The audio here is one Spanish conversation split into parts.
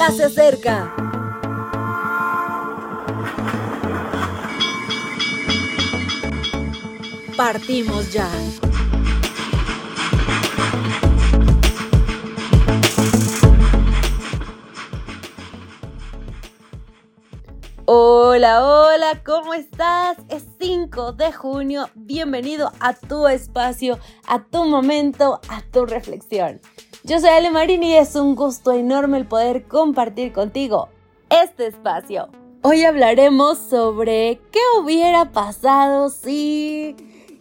ya se acerca. Partimos ya. Hola, hola, ¿cómo estás? Es 5 de junio, bienvenido a tu espacio, a tu momento, a tu reflexión. Yo soy Ale Marini y es un gusto enorme el poder compartir contigo este espacio. Hoy hablaremos sobre qué hubiera pasado si...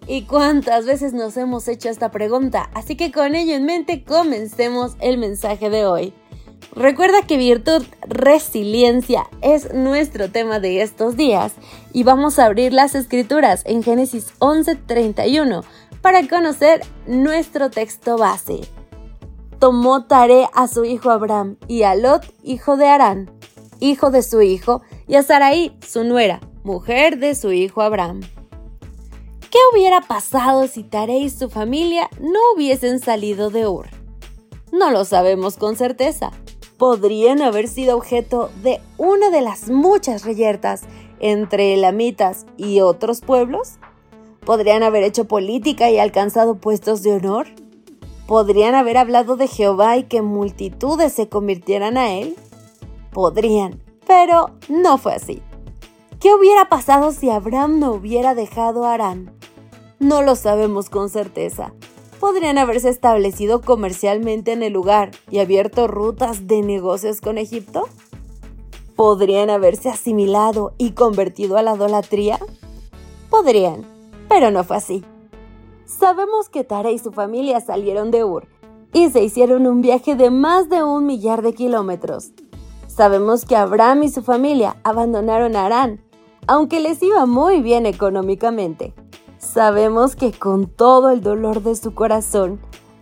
y cuántas veces nos hemos hecho esta pregunta, así que con ello en mente comencemos el mensaje de hoy. Recuerda que virtud, resiliencia es nuestro tema de estos días y vamos a abrir las escrituras en Génesis 11:31 para conocer nuestro texto base. Tomó Tare a su hijo Abraham y a Lot, hijo de Arán, hijo de su hijo, y a Sarai, su nuera, mujer de su hijo Abraham. ¿Qué hubiera pasado si Tare y su familia no hubiesen salido de Ur? No lo sabemos con certeza, podrían haber sido objeto de una de las muchas reyertas entre elamitas y otros pueblos? ¿Podrían haber hecho política y alcanzado puestos de honor? ¿Podrían haber hablado de Jehová y que multitudes se convirtieran a él? Podrían, pero no fue así. ¿Qué hubiera pasado si Abraham no hubiera dejado a Arán? No lo sabemos con certeza, podrían haberse establecido comercialmente en el lugar y abierto rutas de negocios con Egipto? ¿Podrían haberse asimilado y convertido a la idolatría? Podrían, pero no fue así. Sabemos que Tara y su familia salieron de Ur y se hicieron un viaje de más de un millar de kilómetros. Sabemos que Abraham y su familia abandonaron Arán, aunque les iba muy bien económicamente. Sabemos que con todo el dolor de su corazón,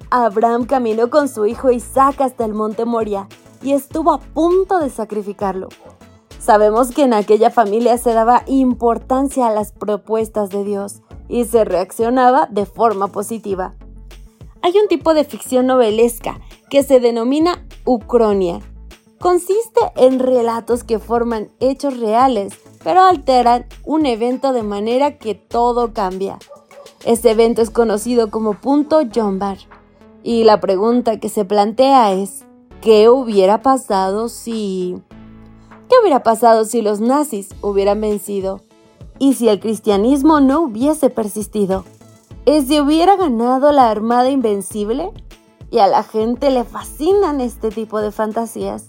Abraham caminó con su hijo Isaac hasta el monte Moria y estuvo a punto de sacrificarlo. Sabemos que en aquella familia se daba importancia a las propuestas de Dios y se reaccionaba de forma positiva. Hay un tipo de ficción novelesca que se denomina ucronia. Consiste en relatos que forman hechos reales pero alteran un evento de manera que todo cambia. Este evento es conocido como punto Jombar. Y la pregunta que se plantea es, ¿qué hubiera pasado si... ¿Qué hubiera pasado si los nazis hubieran vencido? ¿Y si el cristianismo no hubiese persistido? ¿Y si hubiera ganado la Armada Invencible? Y a la gente le fascinan este tipo de fantasías.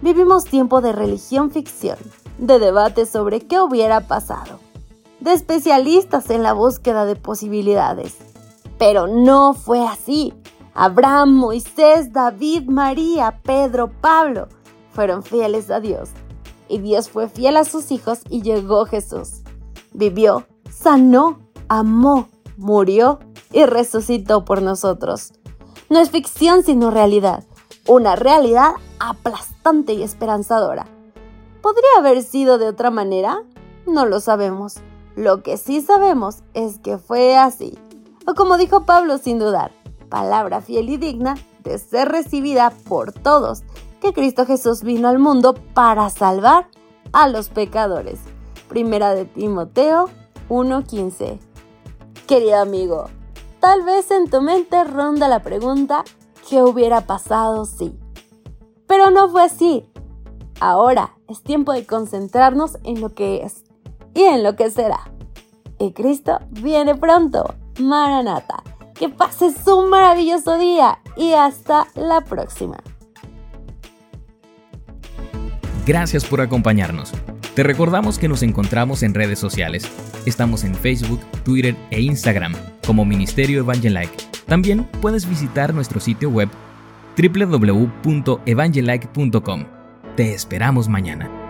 Vivimos tiempo de religión ficción de debate sobre qué hubiera pasado, de especialistas en la búsqueda de posibilidades. Pero no fue así. Abraham, Moisés, David, María, Pedro, Pablo fueron fieles a Dios. Y Dios fue fiel a sus hijos y llegó Jesús. Vivió, sanó, amó, murió y resucitó por nosotros. No es ficción sino realidad. Una realidad aplastante y esperanzadora. ¿Podría haber sido de otra manera? No lo sabemos. Lo que sí sabemos es que fue así. O como dijo Pablo sin dudar, palabra fiel y digna de ser recibida por todos, que Cristo Jesús vino al mundo para salvar a los pecadores. Primera de Timoteo 1:15. Querido amigo, tal vez en tu mente ronda la pregunta, ¿qué hubiera pasado si? Pero no fue así. Ahora es tiempo de concentrarnos en lo que es y en lo que será. Y Cristo viene pronto. Maranata. Que pases un maravilloso día y hasta la próxima. Gracias por acompañarnos. Te recordamos que nos encontramos en redes sociales. Estamos en Facebook, Twitter e Instagram como Ministerio Evangelike. También puedes visitar nuestro sitio web www.evangelike.com. Te esperamos mañana.